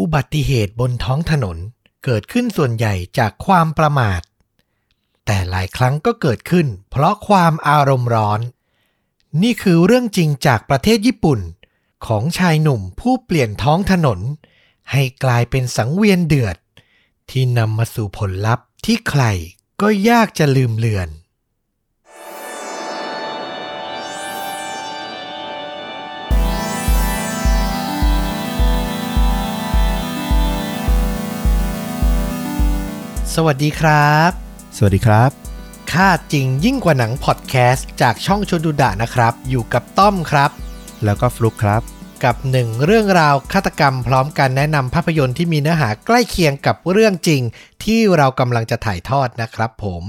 อุบัติเหตุบนท้องถนนเกิดขึ้นส่วนใหญ่จากความประมาท แต่หลายครั้งก็เกิดขึ้น เพราะความอารมณ์ร้อน นี่คือเรื่องจริงจากประเทศญี่ปุ่น ของชายหนุ่มผู้เปลี่ยนท้องถนน ให้กลายเป็นสังเวียนเดือด ที่นำมาสู่ผลลัพธ์ที่ใครก็ยากจะลืมเลือน สวัสดีครับ สวัสดีครับค่าจริงยิ่งกว่าหนังพอดแคสต์จากช่องชนดูดะนะครับ อยู่กับต้อมครับ แล้วก็ฟลุกครับ กับหนึ่งเรื่องราวฆาตกรรมพร้อมกันแนะนำภาพยนตร์ที่มีเนื้อหาใกล้เคียงกับเรื่องจริง ที่เรากำลังจะถ่ายทอดนะครับผม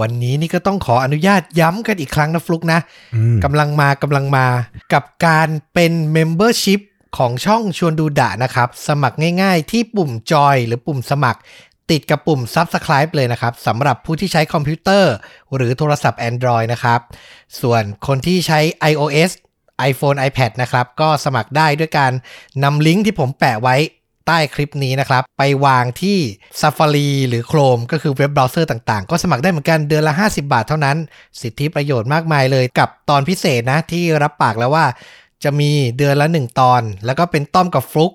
วันนี้นี่ก็ต้องขออนุญาตย้ำกันอีกครั้งนะฟลุกนะอืมกำลังมากำลังมากับการเป็น Membership ของช่องชวนดูดะนะครับ สมัครง่ายๆ ที่ปุ่มจอยหรือปุ่มสมัคร ติดกับปุ่ม Subscribe เลยนะครับสำหรับผู้ที่ใช้คอมพิวเตอร์ หรือโทรศัพท์ Android นะครับ ส่วนคนที่ใช้ iOS iPhone iPad นะครับ ก็สมัครได้ด้วยการนำลิงก์ที่ผมแปะไว้ใต้คลิปนี้นะครับ ไปวางที่ Safari หรือ Chrome ก็คือเว็บเบราว์เซอร์ต่างๆ ก็สมัครได้เหมือนกันเดือนละ 50 บาทเท่านั้น สิทธิประโยชน์มากมายเลยกับตอนพิเศษนะ ที่รับปากแล้วว่า จะมีเดือนละ 1 ตอน แล้วก็เป็นต้อมกับฟลุก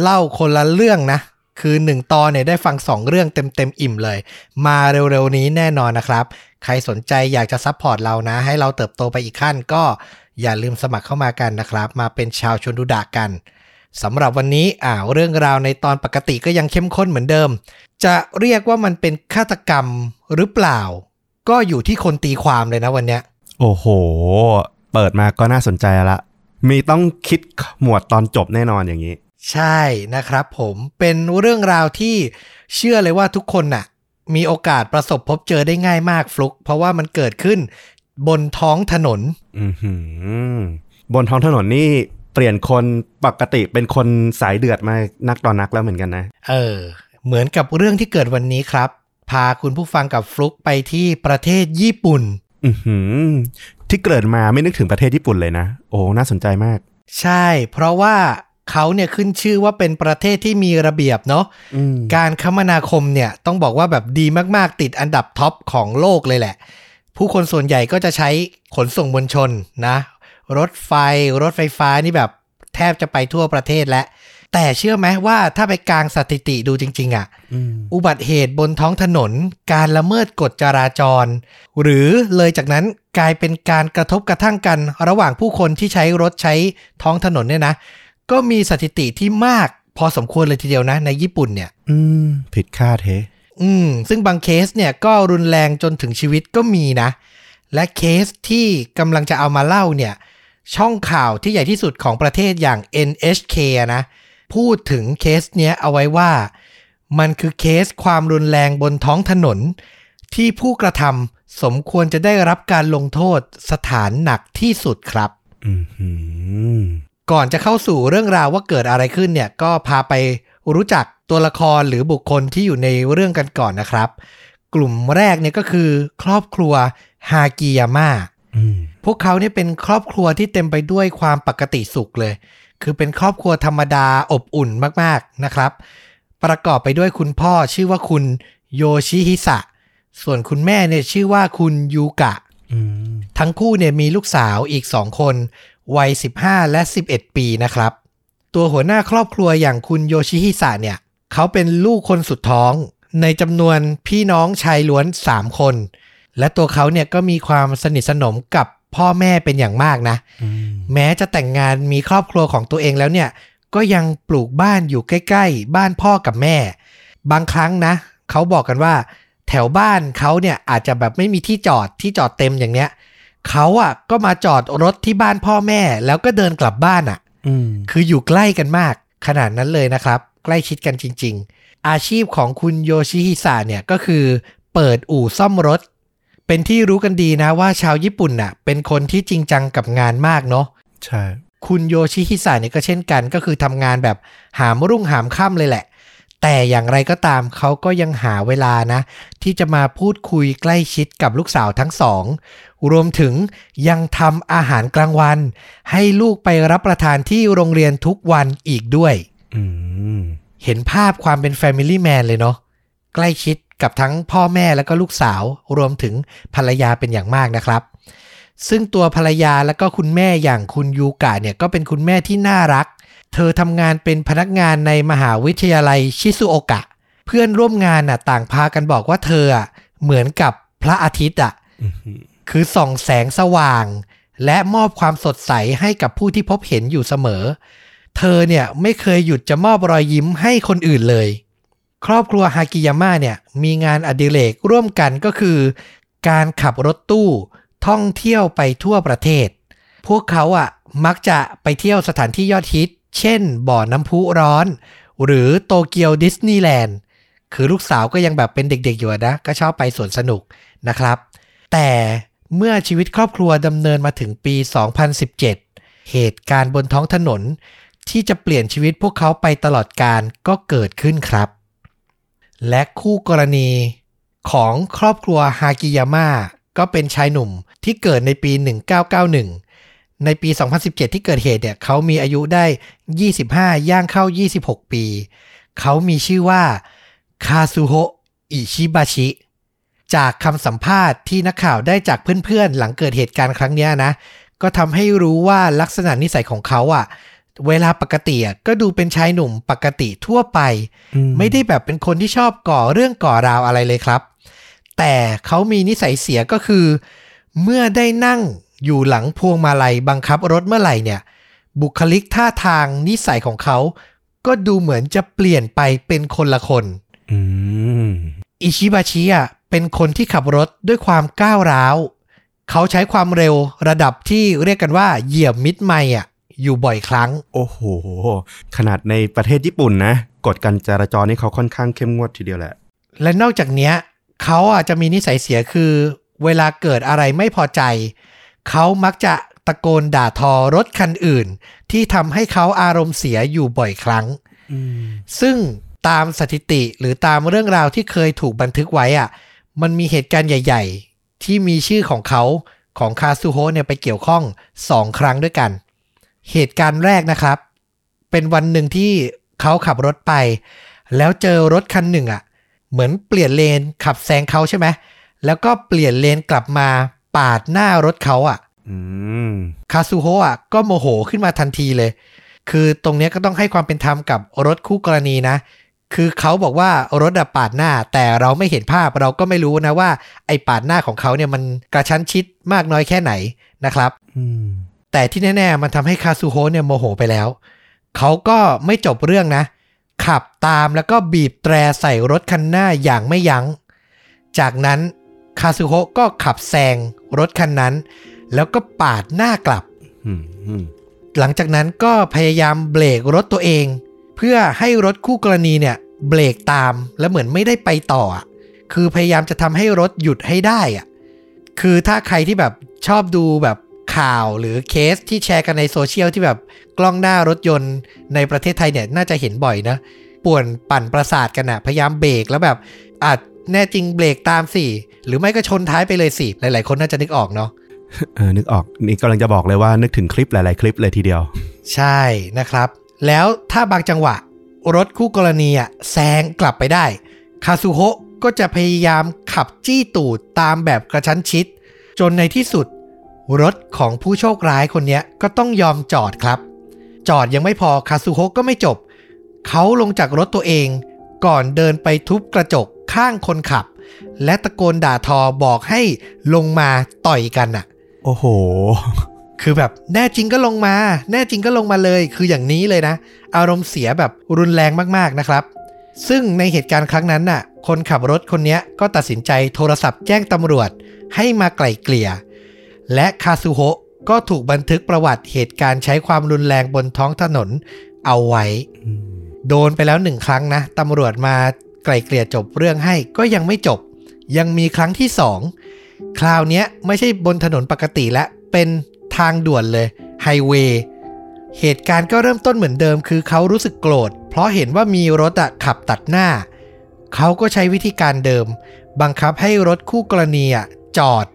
เล่าคนละเรื่องนะ คือ 1 ตอนเนี่ยได้ฟัง 2 เรื่องเต็มๆอิ่มเลย มาเร็วๆนี้แน่นอนนะครับ ใครสนใจอยากจะ support เรานะ ให้เราเติบโตไปอีกขั้นก็อย่าลืมสมัครเข้ามากันนะครับ มาเป็นชาวชนดูดะกันสำหรับวันนี้อ่าเรื่องราวในตอนปกติก็ยังเข้มข้นเหมือนเดิม จะเรียกว่ามันเป็นฆาตกรรมหรือเปล่า ก็อยู่ที่คนตีความเลยนะวันเนี้ย โอ้โห เปิดมาก็น่าสนใจละ มีต้องคิดหมวดตอนจบแน่นอนอย่างนี้ ใช่นะครับผมเป็นเรื่องราวที่เชื่อเลยว่าทุกคนน่ะ มีโอกาสประสบพบเจอได้ง่ายมากฟลุก เพราะว่ามันเกิดขึ้นบนท้องถนนอือหือบนท้องถนนนี่เปลี่ยนคนปกติเป็นคนสายเดือดมานักต่อนนักแล้วเหมือนกันนะ เออ เหมือนกับเรื่องที่เกิดวันนี้ครับ พาคุณผู้ฟังกับฟลุกไปที่ประเทศญี่ปุ่นอือหือที่เกิดมาไม่นึกถึงประเทศญี่ปุ่นเลยนะ โอ้ น่าสนใจมาก ใช่ เพราะว่า เขาเนี่ยขึ้นชื่อว่าเป็นประเทศที่มีระเบียบเนาะอืมการคมนาคมเนี่ยต้องบอกว่าแบบดีมากๆ ติดอันดับ top ของโลกเลยแหละ ผู้คนส่วนใหญ่ก็จะใช้ขนส่งมวลชนนะ รถไฟรถไฟฟ้านี่แบบแทบจะไปทั่วประเทศแล้วแต่เชื่อไหมว่าถ้าไปกลางสถิติดูจริง ๆอะ่ะอืมอุบัติเหตุบนท้องถนน การละเมิดกฎจราจร หรือเลยจากนั้นกลายเป็นการกระทบกระทั่งกัน ระหว่างผู้คนที่ใช้รถใช้ท้องถนนเนี่ยนะ ก็มีสถิติที่มากพอสมควรเลยทีเดียวนะ ในญี่ปุ่นเนี่ย อืม ผิดคาดเฮอืม ซึ่งบางเคสเนี่ยก็รุนแรงจนถึงชีวิตก็มีนะ และเคสที่กำลังจะเอามาเล่าเนี่ย ช่องข่าวที่ใหญ่ที่สุดของประเทศอย่าง NHK อะนะ พูดถึงเคสเนี้ยเอาไว้ว่า มันคือเคสความรุนแรงบนท้องถนน ที่ผู้กระทำสมควรจะได้รับการลงโทษสถานหนักที่สุดครับ อือหือ ก่อนจะเข้าสู่เรื่องราวว่าเกิดอะไรขึ้นเนี่ยก็พาไปรู้จักตัวละครหรือบุคคลที่อยู่ในเรื่องกันก่อนนะครับ กลุ่มแรกเนี่ยก็คือครอบครัวฮากิยาม่าอืมพวกเขาเนี่ยเป็นครอบครัวที่เต็มไปด้วยความปกติสุขเลย คือเป็นครอบครัวธรรมดาอบอุ่นมากๆนะครับ ประกอบไปด้วยคุณพ่อชื่อว่าคุณโยชิฮิสะ ส่วนคุณแม่เนี่ยชื่อว่าคุณยูกะอืมทั้งคู่เนี่ยมีลูกสาวอีก2คน วัย 15 และ 11 ปีนะครับ ตัวหัวหน้าครอบครัวอย่างคุณโยชิฮิสะเนี่ย เขาเป็นลูกคนสุดท้อง ในจำนวนพี่น้องชายล้วน 3 คน และตัวเขาเนี่ยก็มีความสนิทสนมกับพ่อแม่เป็นอย่างมากนะอืมแม้จะแต่งงานมีครอบครัวของตัวเองแล้วเนี่ย ก็ยังปลูกบ้านอยู่ใกล้ ๆ บ้านพ่อกับแม่ บางครั้งนะ เขาบอกกันว่า แถวบ้านเขาเนี่ยอาจจะแบบไม่มีที่จอดที่จอดเต็มอย่างเนี้ย เขาอะก็มาจอดรถที่บ้านพ่อแม่ แล้วก็เดินกลับบ้านอะอืมคืออยู่ใกล้กันมาก ขนาดนั้นเลยนะครับ ใกล้ชิดกันจริง ๆ อาชีพของคุณโยชิฮิสะเนี่ยก็คือ เปิดอู่ซ่อมรถ เป็นที่รู้กันดีนะว่าชาวญี่ปุ่นน่ะ เป็นคนที่จริงจังกับงานมากเนาะใช่ คุณโยชิฮิสะเนี่ยก็เช่นกัน ก็คือทำงานแบบหามรุ่งหามค่ำเลยแหละ แต่อย่างไรก็ตามเขาก็ยังหาเวลานะ ที่จะมาพูดคุยใกล้ชิดกับลูกสาวทั้งสอง รวมถึงยังทำอาหารกลางวัน ให้ลูกไปรับประทานที่โรงเรียนทุกวันอีกด้วยอืมเห็นภาพความเป็น Family Man เลยเนาะใกล้ชิดกับทั้งพ่อแม่แล้วก็ลูกสาว รวมถึงภรรยาเป็นอย่างมากนะครับ ซึ่งตัวภรรยาแล้วก็คุณแม่อย่างคุณยูกะเนี่ยก็เป็นคุณแม่ที่น่ารัก เธอทำงานเป็นพนักงานในมหาวิทยาลัยชิซุโอกะ เพื่อนร่วมงานน่ะต่างพากันบอกว่าเธออะเหมือนกับพระอาทิตย์อะคือส่องแสงสว่าง และมอบความสดใสให้กับผู้ที่พบเห็นอยู่เสมอ เธอเนี่ยไม่เคยหยุดจะมอบรอยยิ้มให้คนอื่นเลย ครอบครัวฮากิยาม่าเนี่ยมีงานอดิเรกร่วมกันก็คือ การขับรถตู้ท่องเที่ยวไปทั่วประเทศ พวกเขาอะมักจะไปเที่ยวสถานที่ยอดฮิต เช่น บ่อน้ำพุร้อน หรือโตเกียวดิสนีย์แลนด์ คือลูกสาวก็ยังแบบเป็นเด็กๆอยู่นะ ก็ชอบไปสวนสนุกนะครับ แต่เมื่อชีวิตครอบครัวดำเนินมาถึงปี 2017 เหตุการณ์บนท้องถนน ที่จะเปลี่ยนชีวิตพวกเขาไปตลอดการก็เกิดขึ้นครับ และคู่กรณีของครอบครัวฮากิยาม่าก็เป็นชายหนุ่มที่เกิดในปี 1991 ในปี 2017 ที่เกิดเหตุเนี่ยเขามีอายุได้ 25 ย่างเข้า 26 ปี เขามีชื่อว่าคาซูโฮะอิชิบาชิ จากคำสัมภาษณ์ที่นักข่าวได้จากเพื่อนๆ หลังเกิดเหตุการณ์ครั้งเนี้ยนะ ก็ทำให้รู้ว่าลักษณะนิสัยของเขาอะ่ะ เวลาปกติอะก็ดูเป็นชายหนุ่มปกติทั่วไป ไม่ได้แบบเป็นคนที่ชอบก่อเรื่องก่อราวอะไรเลยครับ แต่เขามีนิสัยเสียก็คือ เมื่อได้นั่ง อยู่หลังพวงมาลัยบังคับรถเมื่อไหร่เนี่ย บุคลิกท่าทางนิสัยของเขา ก็ดูเหมือนจะเปลี่ยนไปเป็นคนละคนอืมอิชิบาชิอะเป็นคนที่ขับรถด้วยความก้าวร้าว เขาใช้ความเร็วระดับที่เรียกกันว่าเหยียบมิดไมล์อะอยู่บ่อยครั้ง โอ้โห ขนาดในประเทศญี่ปุ่นนะกฎการจราจรนี่เขาค่อนข้างเข้มงวดทีเดียวแหละ และนอกจากเนี้ยเขาอะจะมีนิสัยเสียคือ เวลาเกิดอะไรไม่พอใจ เขามักจะตะโกนด่าทอรถคันอื่น ที่ทำให้เขาอารมณ์เสียอยู่บ่อยครั้ง ซึ่งตามสถิติหรือตามเรื่องราวที่เคยถูกบันทึกไว้อะมันมีเหตุการณ์ใหญ่ ๆ ที่มีชื่อของเขาของคาซูโฮะเนี่ยไปเกี่ยวข้องสองครั้งด้วยกัน เหตุการณ์แรกนะครับ เป็นวันหนึ่งที่เขาขับรถไป แล้วเจอรถคันหนึ่งอะ เหมือนเปลี่ยนเลนขับแซงเขาใช่ไหมแล้วก็เปลี่ยนเลนกลับมา ปาดหน้ารถเขาอะอืมคาซูโฮะอะก็โมโหขึ้นมาทันทีเลย คือตรงเนี้ยก็ต้องให้ความเป็นธรรมกับรถคู่กรณีนะ คือเขาบอกว่ารถอะปาดหน้า แต่เราไม่เห็นภาพเราก็ไม่รู้นะว่า ไอ้ปาดหน้าของเขาเนี่ยมันกระชั้นชิดมากน้อยแค่ไหนนะครับอืมแต่ที่แน่ๆมันทำให้คาซูโฮะเนี่ยโมโหไปแล้ว เขาก็ไม่จบเรื่องนะ ขับตามแล้วก็บีบแตรใส่รถคันหน้าอย่างไม่ยัง้ง จากนั้น คาซูโฮะก็ขับแซงรถคันนั้น แล้วก็ปาดหน้ากลับอืมอืมหลังจากนั้นก็พยายามเบรกรถตัวเอง เพื่อให้รถคู่กรณีเนี่ยเบรกตามแล้วเหมือนไม่ได้ไปต่ออะคือพยายามจะทำให้รถหยุดให้ได้อะคือถ้าใครที่แบบชอบดูแบบข่าวหรือเคสที่แชร์กันในโซเชียลที่แบบกล้องหน้ารถยนต์ในประเทศไทยเนี่ยน่าจะเห็นบ่อยนะป่วนปั่นประสาทกันอะพยายามเบรกแล้วแบบอาจแน่จริงเบรกตามสิ หรือไม่ก็ชนท้ายไปเลยสิ หลาย ๆ คนน่าจะนึกออกเนาะเออนึกออก นี่กำลังจะบอกเลยว่านึกถึงคลิปหลาย ๆ คลิปเลยทีเดียว ใช่นะครับ แล้วถ้าบางจังหวะ รถคู่กรณีอะแซงกลับไปได้ คาซูโฮะก็จะพยายามขับจี้ตูดตามแบบกระชั้นชิด จนในที่สุด รถของผู้โชคร้ายคนเนี้ยก็ต้องยอมจอดครับ จอดยังไม่พอคาซูโฮะก็ไม่จบ เขาลงจากรถตัวเอง ก่อนเดินไปทุบกระจกข้างคนขับ และตะโกนด่าทอบอกให้ลงมาต่อยกันอะโอ้โห คือแบบแน่จริงก็ลงมา แน่จริงก็ลงมาเลย คืออย่างนี้เลยนะ อารมณ์เสียแบบรุนแรงมากๆนะครับ ซึ่งในเหตุการณ์ครั้งนั้นน่ะ คนขับรถคนเนี้ยก็ตัดสินใจโทรศัพท์แจ้งตำรวจให้มาไกล่เกลี่ย และคาซูโฮะก็ถูกบันทึกประวัติเหตุการณ์ใช้ความรุนแรงบนท้องถนนเอาไว้ โดนไปแล้วหนึ่งครั้งนะตำรวจมาไกล่เกลี่ยจบเรื่องให้ก็ยังไม่จบ ยังมีครั้งที่สองคราวเนี้ยไม่ใช่บนถนนปกติและเป็นทางด่วนเลยไฮเวย์เหตุการณ์ก็เริ่มต้นเหมือนเดิมคือเขารู้สึกโกรธ เพราะเห็นว่ามีรถอะขับตัดหน้า เขาก็ใช้วิธีการเดิม บังคับให้รถคู่กรณีอะจอด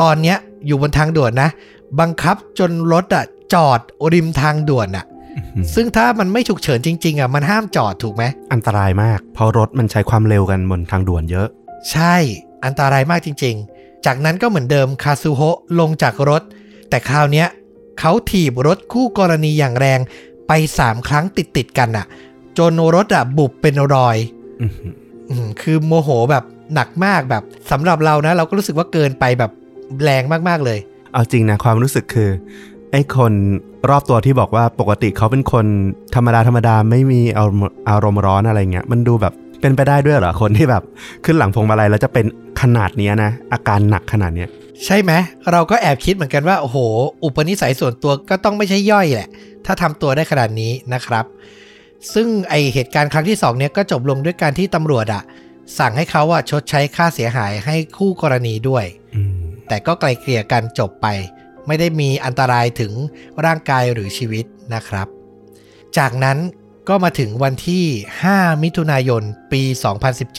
ตอนเนี้ยอยู่บนทางด่วนนะ บังคับจนรถอะจอดริมทางด่วนอะซึ่งถ้ามันไม่ฉุกเฉินจริง ๆอะมันห้ามจอดถูกไหม อันตรายมาก เพราะรถมันใช้ความเร็วกันบนทางด่วนเยอะ ใช่อันตรายมากจริง ๆ จากนั้นก็เหมือนเดิมคาซูโฮะลงจากรถ แต่คราวเนี้ยเขาถีบรถคู่กรณีอย่างแรงไปสามครั้งติดๆกันอะจนรถอะบุบเป็นรอยอื้อหืออืมคือโมโหแบบหนักมากแบบสำหรับเรานะ เราก็รู้สึกว่าเกินไปแบบแรงมากๆเลย เอาจริงนะความรู้สึกคือไอ้คนรอบตัวที่บอกว่าปกติเขาเป็นคนธรรมดาธรรมดาไม่มีอารมณ์อารมณ์ร้อนอะไรเงี้ยมันดูแบบ เป็นไปได้ด้วยเหรอคนที่แบบขึ้นหลังพวงมาลัยแล้วจะเป็นขนาดเนี้ยนะ อาการหนักขนาดเนี้ยใช่ไหมเราก็แอบคิดเหมือนกันว่าโอ้โห อุปนิสัยส่วนตัวก็ต้องไม่ใช่ย่อยแหละ ถ้าทำตัวได้ขนาดนี้นะครับ ซึ่งไอเหตุการณ์ครั้งที่สองเนี้ยก็จบลงด้วยการที่ตำรวจอะสั่งให้เขาอะชดใช้ค่าเสียหายให้คู่กรณีด้วยอืมแต่ก็ไกลเกลี่ยกันจบไป ไม่ได้มีอันตรายถึงร่างกายหรือชีวิตนะครับ จากนั้น ก็มาถึงวันที่ 5 มิถุนายน ปี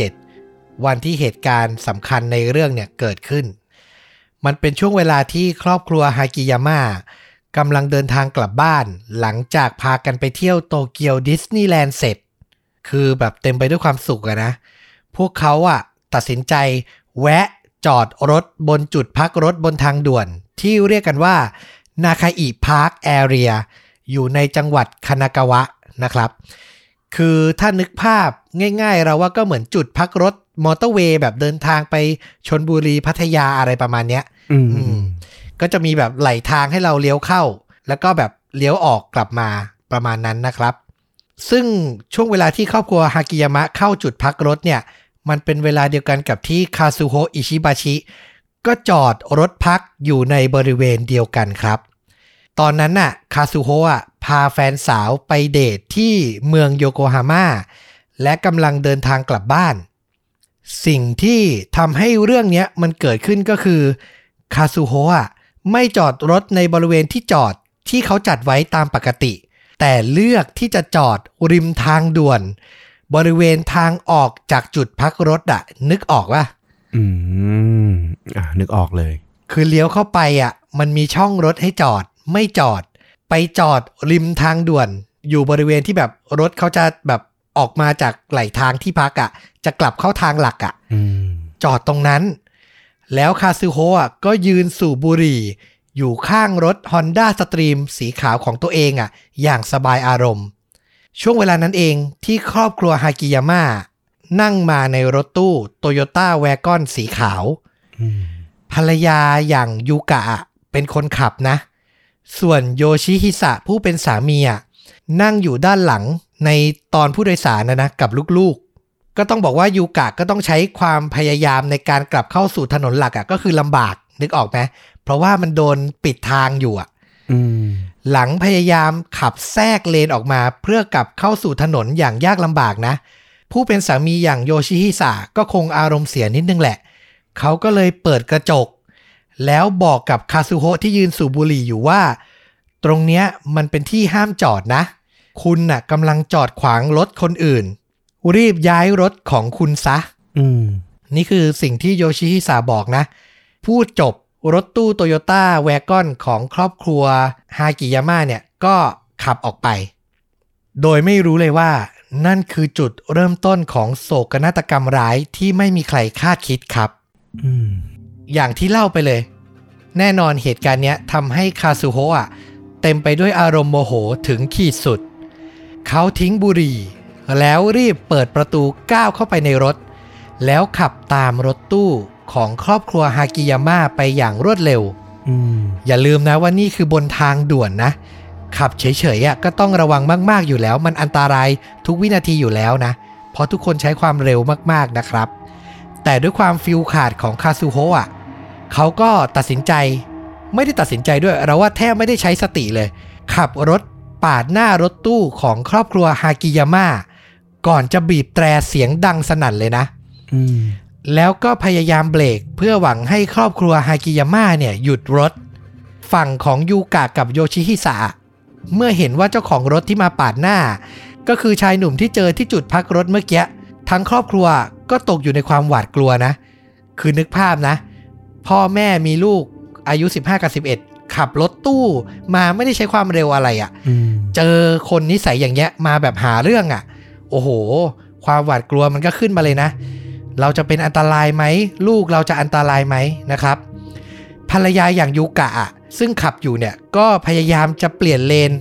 2017 วันที่เหตุการณ์สำคัญในเรื่องเนี่ยเกิดขึ้น มันเป็นช่วงเวลาที่ครอบครัวฮากิยาม่ากำลังเดินทางกลับบ้าน หลังจากพากันไปเที่ยวโตเกียวดิสนีย์แลนด์เสร็จ คือแบบเต็มไปด้วยความสุขอะนะ พวกเขาอะตัดสินใจแวะจอดรถบนจุดพักรถบนทางด่วน ที่เรียกกันว่านาคาอิ Park Area อยู่ในจังหวัดคานากาวะ นะครับ คือถ้านึกภาพง่าย ๆ เราว่าก็เหมือนจุดพักรถมอเตอร์เวย์แบบเดินทางไปชนบุรีพัทยาอะไรประมาณเนี้ยอืมอืมก็จะมีแบบไหล่ทางให้เราเลี้ยวเข้า แล้วก็แบบเลี้ยวออกกลับมาประมาณนั้นนะครับ ซึ่งช่วงเวลาที่ครอบครัวฮากิยามะเข้าจุดพักรถเนี่ย มันเป็นเวลาเดียวกันกับที่คาซูโฮอิชิบาชิ ก็จอดรถพักอยู่ในบริเวณเดียวกันครับ ตอนนั้นน่ะคาซูโฮะพาแฟนสาวไปเดทที่เมืองโยโกฮาม่าและกำลังเดินทางกลับบ้าน สิ่งที่ทำให้เรื่องเนี้ยมันเกิดขึ้นก็คือคาซูโฮะไม่จอดรถในบริเวณที่จอดที่เขาจัดไว้ตามปกติ แต่เลือกที่จะจอดริมทางด่วน บริเวณทางออกจากจุดพักรถอะนึกออกว่าอืมอะนึกออกเลย คือเลี้ยวเข้าไปอะมันมีช่องรถให้จอดไม่จอด ไปจอดริมทางด่วน อยู่บริเวณที่แบบรถเขาจะแบบออกมาจากไหลทางที่พักอะ จะกลับเข้าทางหลักอะอืมจอดตรงนั้น แล้วคาซึโฮะก็ยืนสูบบุหรี่อยู่ข้างรถ Honda Stream สีขาวของตัวเองอะ อย่างสบายอารมณ์ ช่วงเวลานั้นเองที่ครอบครัวฮากิยาม่านั่งมาในรถตู้โตโยต้าแวกอนสีขาวอืมภรรยาอย่างยูกะอะเป็นคนขับนะ ส่วนโยชิฮิสะผู้เป็นสามีอะนั่งอยู่ด้านหลังในตอนผู้โดยสารนะนะกับลูกๆ ก็ต้องบอกว่ายูกะก็ต้องใช้ความพยายามในการกลับเข้าสู่ถนนหลักอะก็คือลำบากนึกออกไหมเพราะว่ามันโดนปิดทางอยู่อะอืมหลังพยายามขับแทรกเลนออกมา เพื่อกลับเข้าสู่ถนนอย่างยากลำบากนะ ผู้เป็นสามีอย่างโยชิฮิสะก็คงอารมณ์เสียนิดนึงแหละ เขาก็เลยเปิดกระจก แล้วบอกกับคาซูโฮะที่ยืนสูบบุหรี่อยู่ว่า ตรงเนี้ยมันเป็นที่ห้ามจอดนะ คุณน่ะกำลังจอดขวางรถคนอื่น รีบย้ายรถของคุณซะ อืม นี่คือสิ่งที่โยชิฮิสะบอกนะ พูดจบรถตู้โตโยต้าแวกอนของครอบครัวฮากิยาม่าเนี่ยก็ขับออกไป โดยไม่รู้เลยว่านั่นคือจุดเริ่มต้นของโศกนาฏกรรมร้ายที่ไม่มีใครคาดคิดครับอืมอย่างที่เล่าไปเลย แน่นอนเหตุการณ์เนี้ยทำให้คาซูโฮะเต็มไปด้วยอารมณ์โมโหถึงขีดสุด เขาทิ้งบุหรี่ แล้วรีบเปิดประตูก้าวเข้าไปในรถ แล้วขับตามรถตู้ของครอบครัวฮากิยาม่าไปอย่างรวดเร็วอืมอย่าลืมนะว่านี่คือบนทางด่วนนะ ขับเฉยๆอะก็ต้องระวังมากๆอยู่แล้ว มันอันตรายทุกวินาทีอยู่แล้วนะ เพราะทุกคนใช้ความเร็วมากๆนะครับ แต่ด้วยความฟิลขาดของคาซูโฮะอะ เขาก็ตัดสินใจไม่ได้ตัดสินใจด้วย เราว่าแทบไม่ได้ใช้สติเลย ขับรถปาดหน้ารถตู้ของครอบครัวฮากิยาม่าก่อนจะบีบแตรเสียงดังสนั่นเลยนะอืมแล้วก็พยายามเบรกเพื่อหวังให้ครอบครัวฮากิยาม่าเนี่ยหยุดรถ ฝั่งของยูกะกับโยชิฮิสะเมื่อเห็นว่าเจ้าของรถที่มาปาดหน้า ก็คือชายหนุ่มที่เจอที่จุดพักรถเมื่อกี้ทั้งครอบครัวก็ตกอยู่ในความหวาดกลัวนะ คือนึกภาพนะ พ่อแม่มีลูกอายุ 15 กับ 11 ขับรถตู้มาไม่ได้ใช้ความเร็วอะไรอะ่ะอืมเจอคนนิสัยอย่างเงี้ยมาแบบหาเรื่องอะ่ะ โอ้โห ความหวาดกลัวมันก็ขึ้นมาเลยนะ เราจะเป็นอันตรายไหม ลูกเราจะอันตรายไหมนะครับ ภรรยาอย่างยูกะอะซึ่งขับอยู่เนี่ยก็พยายามจะเปลี่ยนเลน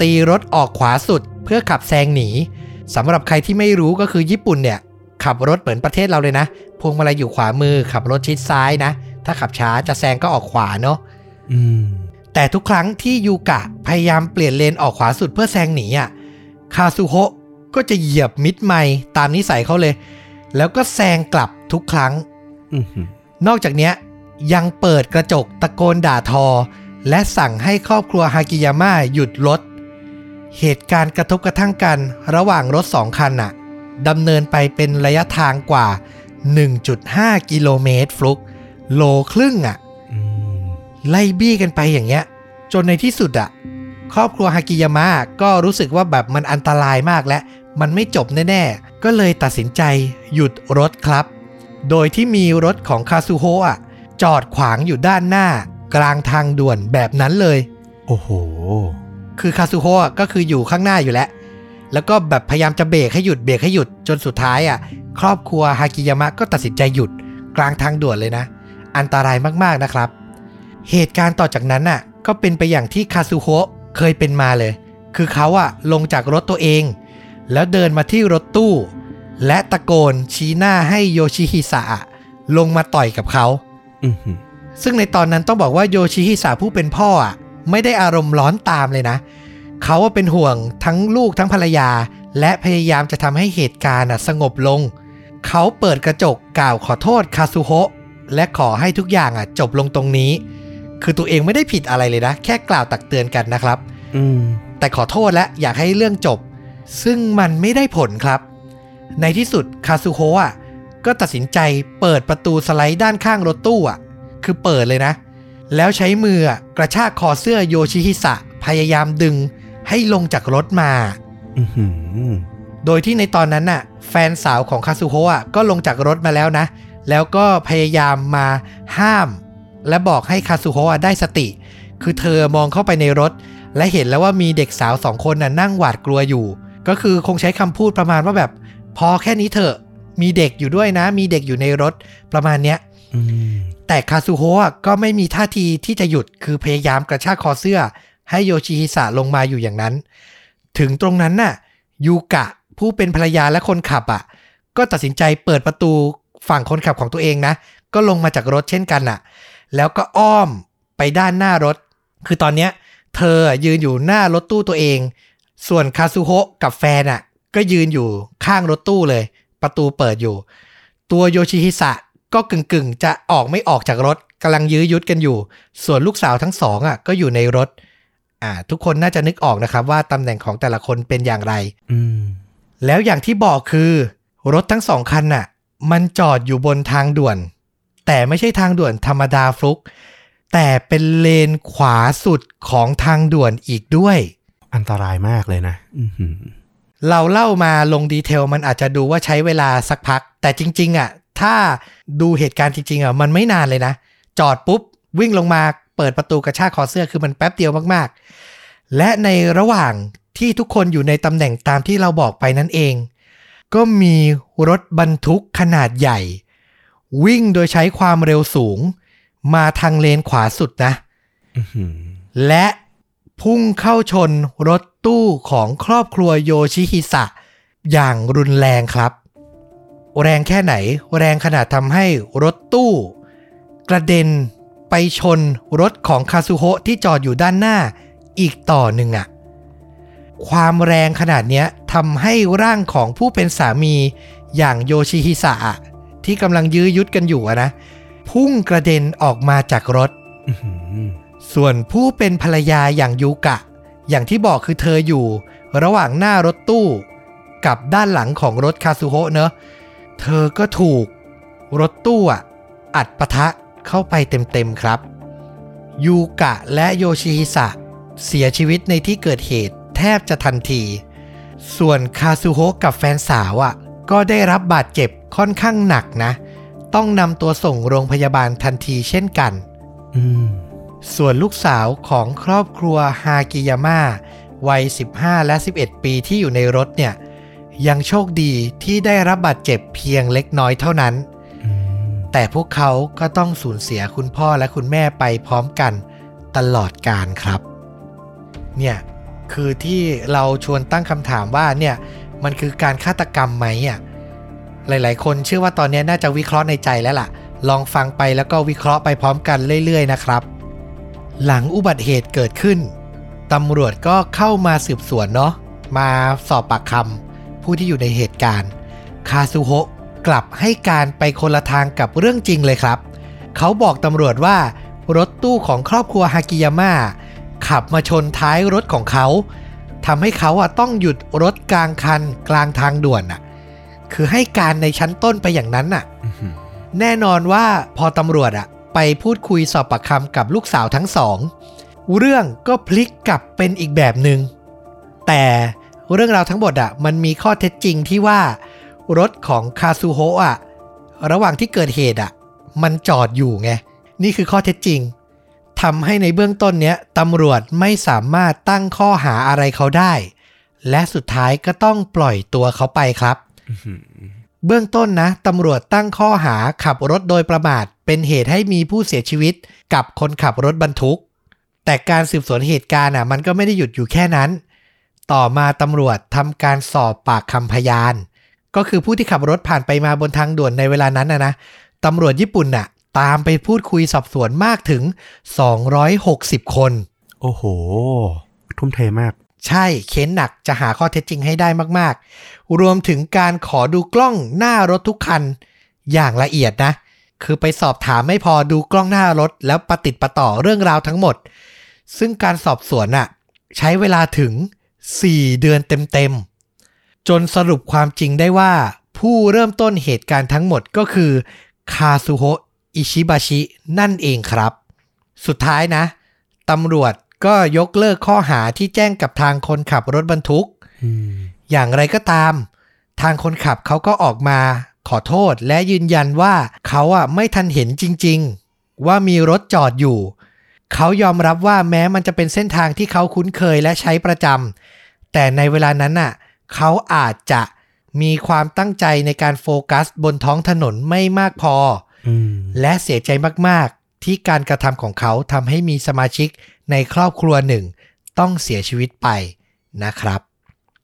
ตีรถออกขวาสุด เพื่อขับแซงหนีสำหรับใครที่ไม่รู้ก็คือญี่ปุ่นเนี่ยขับรถเหมือนประเทศเราเลยนะ พวงมาลัยอยู่ขวามือขับรถชิดซ้ายนะ ถ้าขับช้าจะแซงก็ออกขวาเนาะอืมแต่ทุกครั้งที่ยูกะพยายามเปลี่ยนเลนออกขวาสุดเพื่อแซงหนีอะคาซูโฮะก็จะเหยียบมิดไมล์ตามนิสัยเขาเลย แล้วก็แซงกลับทุกครั้งอืมนอกจากเนี้ยยังเปิดกระจกตะโกนด่าทอ และสั่งให้ครอบครัวฮากิยาม่าหยุดรถ เหตุการณ์กระทบกระทั่งกันระหว่างรถสองคันน่ะดำเนินไปเป็นระยะทางกว่า 1.5 กิโลเมตรฟลุก โลครึ่งอะอืมไล่บี้กันไปอย่างเงี้ย จนในที่สุดอะครอบครัวฮากิยามะก็รู้สึกว่าแบบมันอันตรายมากและ มันไม่จบแน่ๆ ก็เลยตัดสินใจหยุดรถครับ โดยที่มีรถของคาซูโฮะจอดขวางอยู่ด้านหน้า กลางทางด่วนแบบนั้นเลย โอ้โห คือคาซูโฮะก็คืออยู่ข้างหน้าอยู่แล้ว แล้วก็แบบพยายามจะเบรกให้หยุดเบรกให้หยุดจนสุดท้ายอะ ครอบครัวฮากิยามะก็ตัดสินใจหยุดกลางทางด่วนเลยนะ อันตรายมากๆนะครับ เหตุการณ์ต่อจากนั้นน่ะก็เป็นไปอย่างที่คาซูโฮะเคยเป็นมาเลย คือเขาอะลงจากรถตัวเอง แล้วเดินมาที่รถตู้ และตะโกนชี้หน้าให้โยชิฮิสะอะลงมาต่อยกับเขาอืมซึ่งในตอนนั้นต้องบอกว่าโยชิฮิสะผู้เป็นพ่ออะไม่ได้อารมณ์ร้อนตามเลยนะ เขาว่าเป็นห่วงทั้งลูกทั้งภรรยา และพยายามจะทำให้เหตุการณ์อะสงบลง เขาเปิดกระจกกล่าวขอโทษคาซูโฮะ และขอให้ทุกอย่างอะจบลงตรงนี้ คือตัวเองไม่ได้ผิดอะไรเลยนะ แค่กล่าวตักเตือนกันนะครับ อืม แต่ขอโทษและอยากให้เรื่องจบ ซึ่งมันไม่ได้ผลครับ ในที่สุดคาซูโฮะก็ตัดสินใจเปิดประตูสไลด์ด้านข้างรถตู้อะ คือเปิดเลยนะ แล้วใช้มืออะกระชากคอเสื้อโยชิฮิสะพยายามดึงให้ลงจากรถมาอืมโดยที่ในตอนนั้นน่ะ แฟนสาวของคาซูโฮะก็ลงจากรถมาแล้วนะ แล้วก็พยายามมาห้าม และบอกให้คาซูโฮะได้สติ คือเธอมองเข้าไปในรถ และเห็นแล้วว่ามีเด็กสาวสองคนน่ะนั่งหวาดกลัวอยู่ ก็คือคงใช้คำพูดประมาณว่าแบบ พอแค่นี้เถอะมีเด็กอยู่ด้วยนะ มีเด็กอยู่ในรถประมาณเนี้ยอืมแต่คาซูโฮะก็ไม่มีท่าทีที่จะหยุดคือพยายามกระชากคอเสื้อ ให้โยชิฮิสะลงมาอยู่อย่างนั้น ถึงตรงนั้นน่ะยูกะผู้เป็นภรรยาและคนขับอะ ก็ตัดสินใจเปิดประตู ฝั่งคนขับของตัวเองนะ ก็ลงมาจากรถเช่นกันน่ะแล้วก็อ้อมไปด้านหน้ารถ คือตอนเนี้ยเธอยืนอยู่หน้ารถตู้ตัวเอง ส่วนคาซูโฮะกับแฟนอะก็ยืนอยู่ข้างรถตู้เลย ประตูเปิดอยู่ ตัวโยชิฮิสะก็กึ่งๆ จะออกไม่ออกจากรถกำลังยื้อยุดกันอยู่ ส่วนลูกสาวทั้งสองอะก็อยู่ในรถ อ่า ทุกคนน่าจะนึกออกนะครับว่าตำแหน่งของแต่ละคนเป็นอย่างไร อืมแล้วอย่างที่บอกคือ รถทั้งสองคันน่ะ มันจอดอยู่บนทางด่วน แต่ไม่ใช่ทางด่วนธรรมดาฟลุก แต่เป็นเลนขวาสุดของทางด่วนอีกด้วย อันตรายมากเลยนะอืมเราเล่ามาลงดีเทลมันอาจจะดูว่าใช้เวลาสักพัก แต่จริง ๆ อะ ถ้าดูเหตุการณ์จริง ๆ อะ มันไม่นานเลยนะ จอดปุ๊บ วิ่งลงมาเปิดประตูกระชากคอเสื้อคือมันแป๊บเดียวมากๆ และในระหว่างที่ทุกคนอยู่ในตำแหน่งตามที่เราบอกไปนั่นเอง ก็มีรถบรรทุกขนาดใหญ่ วิ่งโดยใช้ความเร็วสูง มาทางเลนขวาสุดนะอืมและพุ่งเข้าชนรถตู้ของครอบครัวโยชิฮิสะ อย่างรุนแรงครับ แรงแค่ไหน แรงขนาดทำให้รถตู้ กระเด็นไปชนรถของคาซูโฮะที่จอดอยู่ด้านหน้าอีกต่อหนึ่งอะ ความแรงขนาดเนี้ยทำให้ร่างของผู้เป็นสามีอย่างโยชิฮิสะอะที่กำลังยื้อยุดกันอยู่อะนะ พุ่งกระเด็นออกมาจากรถอืมส่วนผู้เป็นภรรยาอย่างยูกะ อย่างที่บอกคือเธออยู่ ระหว่างหน้ารถตู้ กับด้านหลังของรถคาซูโฮะเนอะเธอก็ถูกรถตู้อะอัดปะทะเข้าไปเต็มๆครับ ยูกะและโยชิฮิสะเสียชีวิตในที่เกิดเหตุ แทบจะทันที ส่วนคาซูโฮะกับแฟนสาวอะก็ได้รับบาดเจ็บค่อนข้างหนักนะ ต้องนำตัวส่งโรงพยาบาลทันทีเช่นกันอืมส่วนลูกสาวของครอบครัวฮากิยาม่าวัย 15 และ 11 ปีที่อยู่ในรถเนี่ย ยังโชคดีที่ได้รับบาดเจ็บเพียงเล็กน้อยเท่านั้นอืมแต่พวกเขาก็ต้องสูญเสียคุณพ่อและคุณแม่ไปพร้อมกันตลอดกาลครับ เนี่ย คือที่เราชวนตั้งคำถามว่าเนี่ยมันคือการฆาตกรรมไหมอะหลายๆ คนเชื่อว่าตอนนี้น่าจะวิเคราะห์ในใจแล้วล่ะ ลองฟังไปแล้วก็วิเคราะห์ไปพร้อมกันเรื่อย ๆ นะครับ หลังอุบัติเหตุเกิดขึ้นตำรวจก็เข้ามาสืบสวนเนาะมาสอบปากคำผู้ที่อยู่ในเหตุการณ์ คาซูโฮะกลับให้การไปคนละทางกับเรื่องจริงเลยครับ เขาบอกตำรวจว่ารถตู้ของครอบครัวฮากิยาม่า ขับมาชนท้ายรถของเขาทำให้เขาอะต้องหยุดรถกลางคันกลางทางด่วนอะคือให้การในชั้นต้นไปอย่างนั้นอะอื้อหือแน่นอนว่าพอตำรวจอะไปพูดคุยสอบปากคำกับลูกสาวทั้งสอง เรื่องก็พลิกกลับเป็นอีกแบบหนึง่งแต่เรื่องราวทั้งหมดอะมันมีข้อเท็จจริงที่ว่า รถของคาซูโฮะอะระหว่างที่เกิดเหตุอะมันจอดอยู่ไง นี่คือข้อเท็จจริง ทำให้ในเบื้องต้นเนี้ยตำรวจไม่สามารถตั้งข้อหาอะไรเขาได้ และสุดท้ายก็ต้องปล่อยตัวเขาไปครับอื้อหือเบื้องต้นนะตำรวจตั้งข้อหาขับรถโดยประมาท เป็นเหตุให้มีผู้เสียชีวิตกับคนขับรถบรรทุก แต่การสืบสวนเหตุการณ์อะ มันก็ไม่ได้หยุดอยู่แค่นั้น ต่อมาตำรวจทำการสอบปากคำพยาน ก็คือผู้ที่ขับรถผ่านไปมาบนทางด่วนในเวลานั้นนะนะตำรวจญี่ปุ่นน่ะ ตามไปพูดคุยสอบสวนมากถึง 260 คน โอ้โห ทุ่มเทมาก ใช่เค้นหนักจะหาข้อเท็จจริงให้ได้มากๆ รวมถึงการขอดูกล้องหน้ารถทุกคัน อย่างละเอียดนะ คือไปสอบถามไม่พอดูกล้องหน้ารถ แล้วประติดประต่อเรื่องราวทั้งหมด ซึ่งการสอบสวนน่ะใช้เวลาถึง 4 เดือนเต็มๆ จนสรุปความจริงได้ว่า ผู้เริ่มต้นเหตุการณ์ทั้งหมดก็คือคาซูโฮะ อิชิบาชินั่นเองครับ สุดท้ายนะตำรวจก็ยกเลิกข้อหาที่แจ้งกับทางคนขับรถบรรทุกอืมอย่างไรก็ตาม ทางคนขับเขาก็ออกมาขอโทษและยืนยันว่าเขาอะไม่ทันเห็นจริง ๆ ว่ามีรถจอดอยู่ เขายอมรับว่าแม้มันจะเป็นเส้นทางที่เขาคุ้นเคยและใช้ประจำแต่ในเวลานั้นน่ะ เขาอาจจะมีความตั้งใจในการโฟกัสบนท้องถนนไม่มากพออืม และเสียใจมากๆ ที่การกระทำของเขาทำให้มีสมาชิกในครอบครัวหนึ่ง ต้องเสียชีวิตไปนะครับ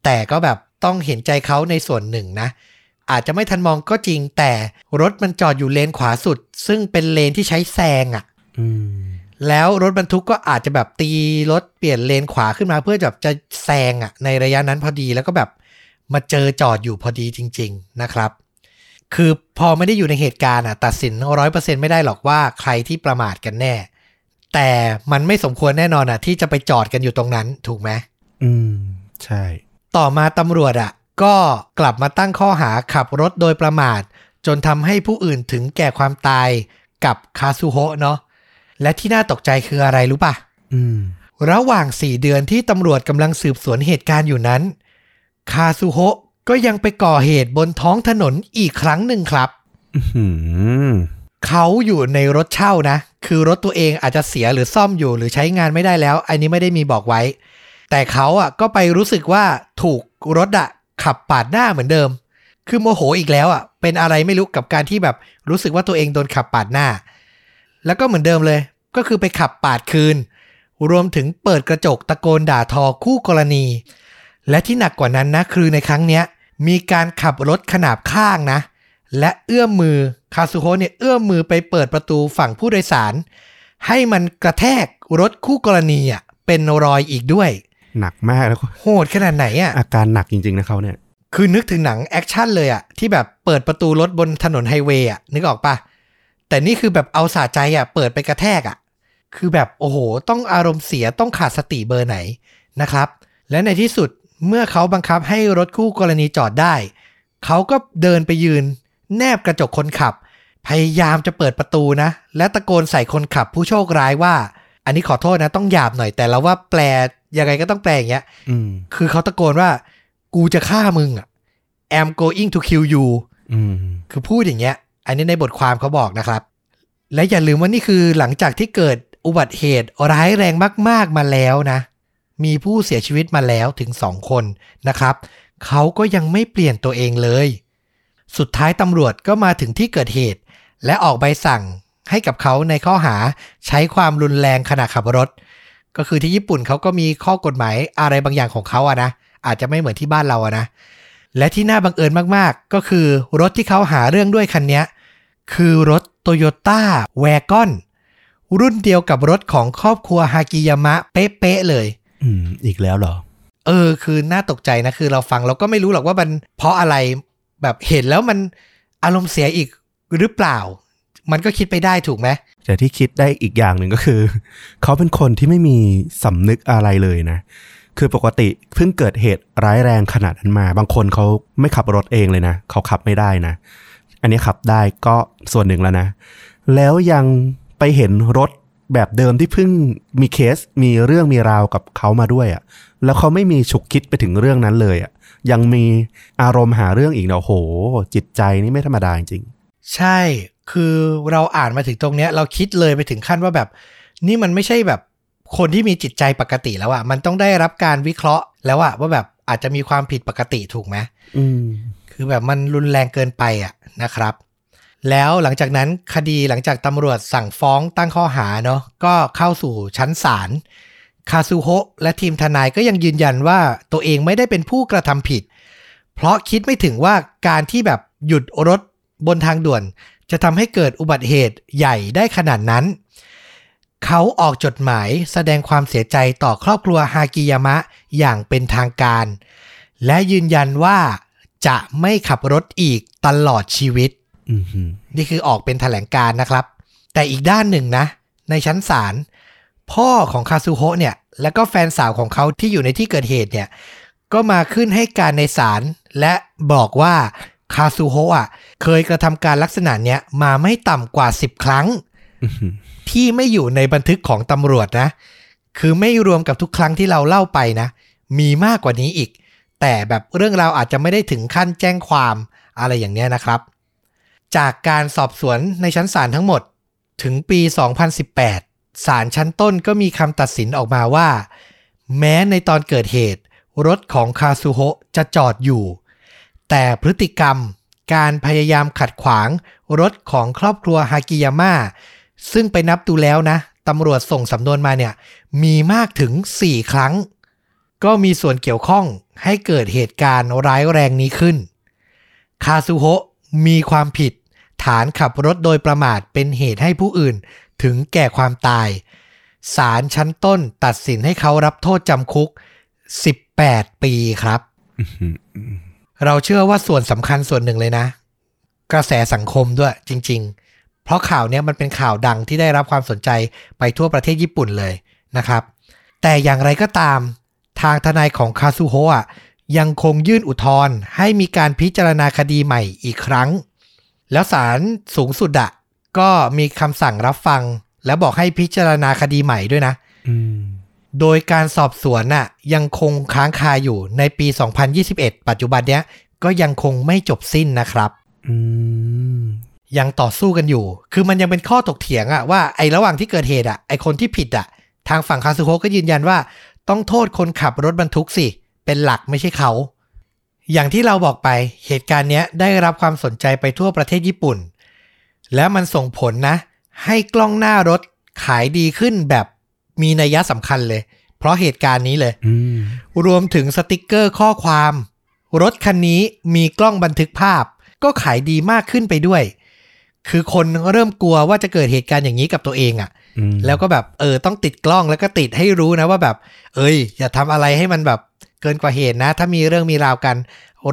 แต่ก็แบบต้องเห็นใจเขาในส่วนหนึ่งนะ อาจจะไม่ทันมองก็จริงแต่รถมันจอดอยู่เลนขวาสุด ซึ่งเป็นเลนที่ใช้แซงอะ่ะอืมแล้วรถบรรทุกก็อาจจะแบบตีรถเปลี่ยนเลนขวาขึ้นมาเพื่อแบบจะแซงอะ่ะในระยะนั้นพอดีแล้วก็แบบมาเจอจอดอยู่พอดีจริง ๆ นะครับ คือพอไม่ได้อยู่ในเหตุการณ์อะตัดสินร้อยเปอร์เซ็นไม่ได้หรอกว่าใครที่ประมาทกันแน่ แต่มันไม่สมควรแน่นอนอะ ที่จะไปจอดกันอยู่ตรงนั้นถูกไหมอืม ใช่ ต่อมาตำรวจอะ ก็กลับมาตั้งข้อหาขับรถโดยประมาท จนทำให้ผู้อื่นถึงแก่ความตายกับคาซูโฮะเนาะและที่น่าตกใจคืออะไรรู้ปะอืม ระหว่าง4เดือนที่ตำรวจกำลังสืบสวนเหตุการณ์อยู่นั้น คาซูโฮะ ก็ยังไปก่อเหตุบนท้องถนนอีกครั้งหนึ่งครับอื้อหือเขาอยู่ในรถเช่านะ คือรถตัวเองอาจจะเสียหรือซ่อมอยู่หรือใช้งานไม่ได้แล้ว อันนี้ไม่ได้มีบอกไว้ แต่เขาอะก็ไปรู้สึกว่าถูกรถอะขับปาดหน้าเหมือนเดิม คือโมโหอีกแล้วอะ เป็นอะไรไม่รู้กับการที่แบบรู้สึกว่าตัวเองโดนขับปาดหน้า แล้วก็เหมือนเดิมเลย ก็คือไปขับปาดคืน รวมถึงเปิดกระจกตะโกนด่าทอคู่กรณี และที่หนักกว่านั้นนะคือในครั้งเนี้ย มีการขับรถขนาบข้างนะ และเอื้อมมือคาซูโฮะเนี่ยเอื้อมมือไปเปิดประตูฝั่งผู้โดยสาร ให้มันกระแทกรถคู่กรณีอะเป็นรอยอีกด้วย หนักมากแล้วก็โหดขนาดไหนอะอาการหนักจริงๆนะเขาเนี่ย คือนึกถึงหนัง action เลยอะที่แบบเปิดประตูรถบนถนนไฮเวย์อะนึกออกปะแต่นี่คือแบบเอาสาใจอะเปิดไปกระแทกอะ คือแบบโอ้โห ต้องอารมณ์เสียต้องขาดสติเบอร์ไหนนะครับ และในที่สุด เมื่อเขาบังคับให้รถคู่กรณีจอดได้ เขาก็เดินไปยืน แนบกระจกคนขับ พยายามจะเปิดประตูนะ และตะโกนใส่คนขับผู้โชคร้ายว่า อันนี้ขอโทษนะต้องหยาบหน่อยแต่เราว่าแปลยังไงก็ต้องแปลอย่างเงี้ยอืมคือเขาตะโกนว่า กูจะฆ่ามึงอะ am going to kill you อืมคือพูดอย่างเงี้ย อันนี้ในบทความเขาบอกนะครับ และอย่าลืมว่านี่คือหลังจากที่เกิดอุบัติเหตุร้ายแรงมาก ๆมาแล้วนะ มีผู้เสียชีวิตมาแล้วถึงสองคนนะครับ เขาก็ยังไม่เปลี่ยนตัวเองเลย สุดท้ายตำรวจก็มาถึงที่เกิดเหตุ และออกใบสั่งให้กับเขาในข้อหาใช้ความรุนแรงขณะขับรถ ก็คือที่ญี่ปุ่นเขาก็มีข้อกฎหมายอะไรบางอย่างของเขาอะนะ อาจจะไม่เหมือนที่บ้านเราอะนะ และที่น่าบังเอิญมากๆ ก็คือรถที่เขาหาเรื่องด้วยคันนี้คือรถโตโยต้าแวกอนรุ่นเดียวกับรถของครอบครัวฮากิยามะเป๊ะๆเลย อืม อีกแล้วเหรอ เออ คือน่าตกใจนะ คือเราฟังเราก็ไม่รู้หรอกว่ามันเพราะอะไรแบบเห็นแล้วมันอารมณ์เสียอีกหรือเปล่า มันก็คิดไปได้ถูกไหมแต่ที่คิดได้อีกอย่างหนึ่งก็คือ เขาเป็นคนที่ไม่มีสำนึกอะไรเลยนะ คือปกติเพิ่งเกิดเหตุร้ายแรงขนาดนั้นมา บางคนเขาไม่ขับรถเองเลยนะ เขาขับไม่ได้นะ อันนี้ขับได้ก็ส่วนหนึ่งแล้วนะ แล้วยังไปเห็นรถ แบบเดิมที่เพิ่งมีเคสมีเรื่องมีราวกับเขามาด้วยอะ่ะ แล้วเขาไม่มีฉุกคิดไปถึงเรื่องนั้นเลยอะ่ะ ยังมีอารมณ์หาเรื่องอีกเนาะโห จิตใจนี่ไม่ธรรมดาจริง ใช่ คือเราอ่านมาถึงตรงเนี้ย เราคิดเลยไปถึงขั้นว่าแบบ นี่มันไม่ใช่แบบคนที่มีจิตใจปกติแล้วอะมันต้องได้รับการวิเคราะห์แล้วอะว่าแบบอาจจะมีความผิดปกติถูกไหมอืมคือแบบมันรุนแรงเกินไปอะนะครับ แล้วหลังจากนั้นคดีหลังจากตำรวจสั่งฟ้องตั้งข้อหาเนาะก็เข้าสู่ชั้นศาลคาซูโฮะและทีมทนายก็ยังยืนยันว่าตัวเองไม่ได้เป็นผู้กระทำผิด เพราะคิดไม่ถึงว่าการที่แบบหยุดรถบนทางด่วน จะทำให้เกิดอุบัติเหตุใหญ่ได้ขนาดนั้น เขาออกจดหมายแสดงความเสียใจต่อครอบครัวฮากิยามะอย่างเป็นทางการ และยืนยันว่าจะไม่ขับรถอีกตลอดชีวิต นี่คือออกเป็นแถลงการนะครับ แต่อีกด้านหนึ่งนะ ในชั้นศาลพ่อของคาซูโฮะเนี่ย และก็แฟนสาวของเขาที่อยู่ในที่เกิดเหตุเนี่ย ก็มาขึ้นให้การในศาลและบอกว่าคาซูโฮะอะ เคยกระทำการลักษณะเนี้ยมาไม่ต่ำกว่า10ครั้งอืมฮึที่ไม่อยู่ในบันทึกของตำรวจนะ คือไม่รวมกับทุกครั้งที่เราเล่าไปนะ มีมากกว่านี้อีก แต่แบบเรื่องราวอาจจะไม่ได้ถึงขั้นแจ้งความอะไรอย่างเนี้ยนะครับ จากการสอบสวนในชั้นศาลทั้งหมดถึงปี 2018 ศาลชั้นต้นก็มีคำตัดสินออกมาว่า แม้ในตอนเกิดเหตุ รถของคาซูโฮะจะจอดอยู่ แต่พฤติกรรมการพยายามขัดขวาง รถของครอบครัวฮากิยาม่าซึ่งไปนับดูแล้วนะตำรวจส่งสำนวนมาเนี่ย มีมากถึง 4 ครั้ง ก็มีส่วนเกี่ยวข้องให้เกิดเหตุการณ์ร้ายแรงนี้ขึ้น คาซูโฮะมีความผิด ฐานขับรถโดยประมาทเป็นเหตุให้ผู้อื่นถึงแก่ความตาย ศาลชั้นต้นตัดสินให้เขารับโทษจำคุก 18 ปีครับ เราเชื่อว่าส่วนสำคัญส่วนหนึ่งเลยนะ กระแสสังคมด้วยจริง ๆ เพราะข่าวเนี้ยมันเป็นข่าวดังที่ได้รับความสนใจไปทั่วประเทศญี่ปุ่นเลยนะครับ แต่อย่างไรก็ตาม ทางทนายของคาซูโฮะยังคงยื่นอุทธรณ์ให้มีการพิจารณาคดีใหม่อีกครั้ง แล้วศาลสูงสุดอะก็มีคำสั่งรับฟัง และบอกให้พิจารณาคดีใหม่ด้วยนะอืมโดยการสอบสวนน่ะ ยังคงค้างคาอยู่ในปี 2021 ปัจจุบันเนี้ย ก็ยังคงไม่จบสิ้นนะครับอืมยังต่อสู้กันอยู่ คือมันยังเป็นข้อถกเถียงอะว่าไอ้ระหว่างที่เกิดเหตุอะไอ้คนที่ผิดอะทางฝั่งคาซูโฮก็ยืนยันว่า ต้องโทษคนขับรถบรรทุกสิ เป็นหลักไม่ใช่เขา อย่างที่เราบอกไปเหตุการณ์เนี้ยได้รับความสนใจไปทั่วประเทศญี่ปุ่น แล้วมันส่งผลนะ ให้กล้องหน้ารถขายดีขึ้นแบบมีนัยสำคัญเลย เพราะเหตุการณ์นี้เลยอืมรวมถึงสติกเกอร์ข้อความ รถคันนี้มีกล้องบันทึกภาพ ก็ขายดีมากขึ้นไปด้วย คือคนเริ่มกลัวว่าจะเกิดเหตุการณ์อย่างนี้กับตัวเองอะ่ะอืมแล้วก็แบบเออต้องติดกล้องแล้วก็ติดให้รู้นะว่าแบบ เอ้ย อย่าทำอะไรให้มันแบบ เกินกว่าเหตุนะ ถ้ามีเรื่องมีราวกัน